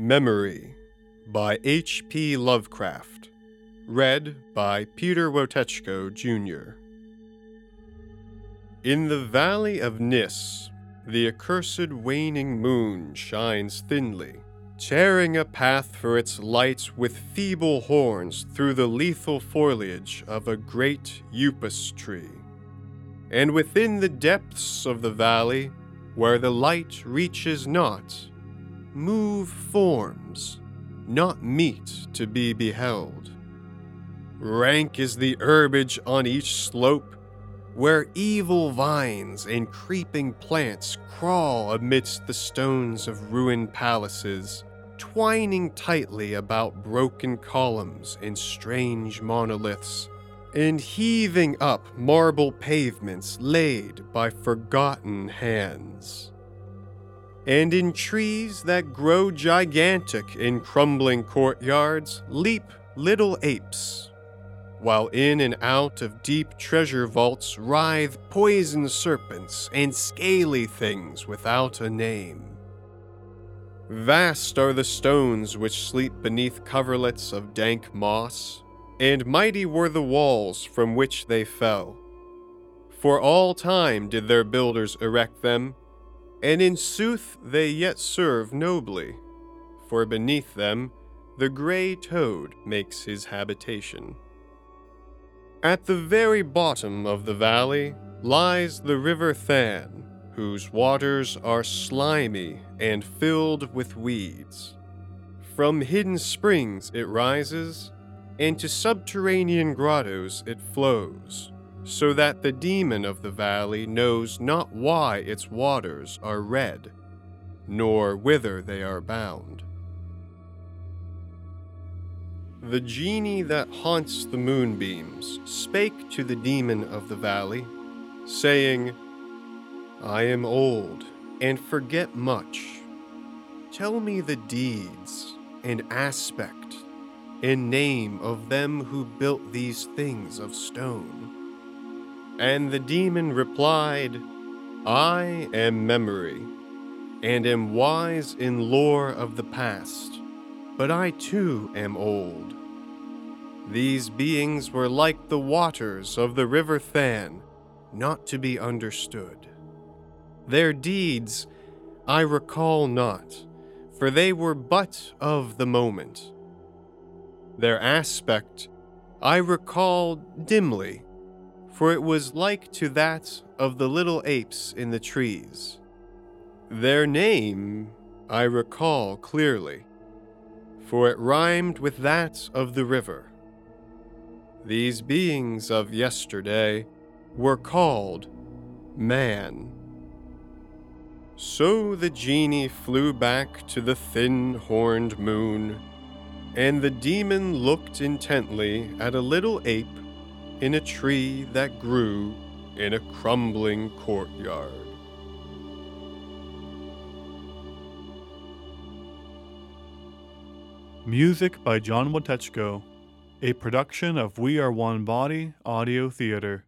Memory by H.P. Lovecraft. Read by Peter Wotechko, Jr. In the valley of Nis, the accursed waning moon shines thinly, tearing a path for its light with feeble horns through the lethal foliage of a great upas tree. And within the depths of the valley, where the light reaches not, move forms, not meet to be beheld. Rank is the herbage on each slope, where evil vines and creeping plants crawl amidst the stones of ruined palaces, twining tightly about broken columns and strange monoliths, and heaving up marble pavements laid by forgotten hands and in trees that grow gigantic in crumbling courtyards leap little apes, while in and out of deep treasure vaults writhe poison serpents and scaly things without a name. Vast are the stones which sleep beneath coverlets of dank moss, and mighty were the walls from which they fell. For all time did their builders erect them, and in sooth they yet serve nobly, for beneath them the grey toad makes his habitation. At the very bottom of the valley lies the river Than, whose waters are slimy and filled with weeds. From hidden springs it rises, and to subterranean grottos it flows so that the demon of the valley knows not why its waters are red, nor whither they are bound. The genie that haunts the moonbeams spake to the demon of the valley, saying, I am old and forget much. Tell me the deeds and aspect and name of them who built these things of stone. And the demon replied, I am memory, and am wise in lore of the past, but I too am old. These beings were like the waters of the river Than, not to be understood. Their deeds I recall not, for they were but of the moment. Their aspect I recall dimly for it was like to that of the little apes in the trees. Their name I recall clearly, for it rhymed with that of the river. These beings of yesterday were called man. So the genie flew back to the thin horned moon, and the demon looked intently at a little ape in a tree that grew in a crumbling courtyard. Music by John Wotechko, a production of We Are One Body Audio Theater.